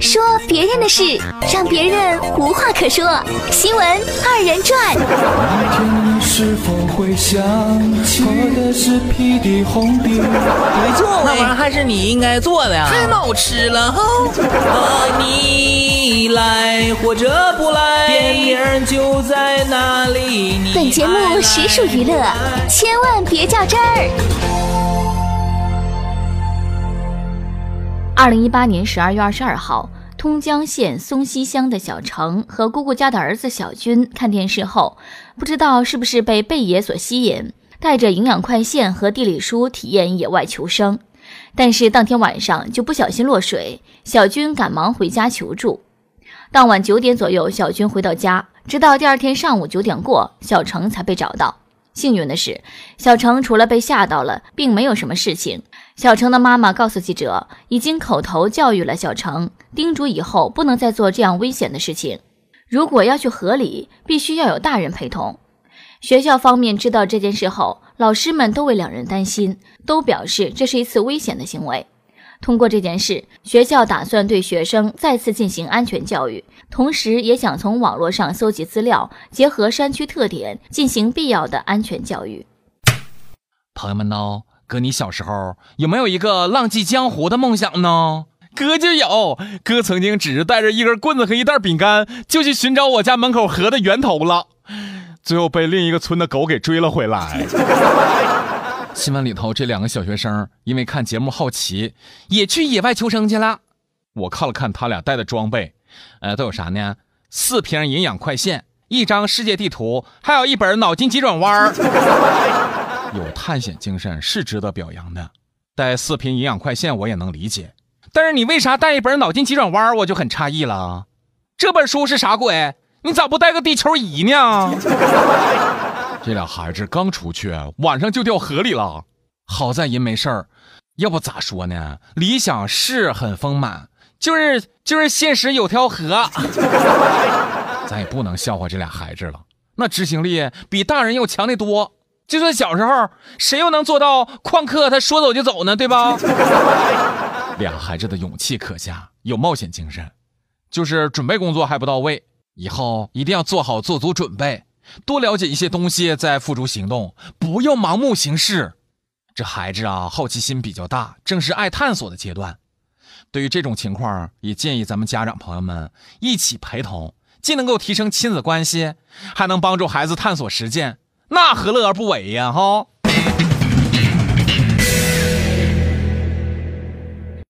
说别人的事，让别人无话可说。新闻二人转。你是否会想起的是屁的红的？没错，那玩意儿还是你应该做的呀。太闹吃了哈！啊，你来或者不来，电影就在那里。本节目实属娱乐，千万别较真儿。二零一八年十二月二十二号，通江县松溪乡的小程和姑姑家的儿子小军看电视后，不知道是不是被贝爷所吸引，带着营养快线和地理书体验野外求生。但是当天晚上就不小心落水，小军赶忙回家求助。当晚九点左右，小军回到家，直到第二天上午九点过，小程才被找到。幸运的是，小程除了被吓到了，并没有什么事情。小程的妈妈告诉记者，已经口头教育了小程，叮嘱以后不能再做这样危险的事情。如果要去河里，必须要有大人陪同。学校方面知道这件事后，老师们都为两人担心，都表示这是一次危险的行为。通过这件事，学校打算对学生再次进行安全教育，同时也想从网络上搜集资料，结合山区特点进行必要的安全教育。朋友们呢？哥，你小时候有没有一个浪迹江湖的梦想呢？哥就有，哥曾经只是带着一根棍子和一袋饼干，就去寻找我家门口河的源头了，最后被另一个村的狗给追了回来。新闻里头这两个小学生因为看节目好奇，也去野外求生去了。我看了看他俩带的装备，呃，都有啥呢？四瓶营养快线，一张世界地图，还有一本脑筋急转弯。有探险精神是值得表扬的。带四瓶营养快线我也能理解，但是你为啥带一本脑筋急转弯？我就很诧异了。这本书是啥鬼？你咋不带个地球仪呢？这俩孩子刚出去，晚上就掉河里了。好在人没事儿，要不咋说呢？理想是很丰满，就是就是现实有条河。咱也不能笑话这俩孩子了，那执行力比大人要强得多。就算小时候，谁又能做到旷课他说走就走呢？对吧？俩孩子的勇气可嘉，有冒险精神，就是准备工作还不到位。以后一定要做好做足准备。多了解一些东西，再付诸行动，不要盲目行事。这孩子啊，好奇心比较大，正是爱探索的阶段。对于这种情况，也建议咱们家长朋友们一起陪同，既能够提升亲子关系，还能帮助孩子探索实践，那何乐而不为呀？哈。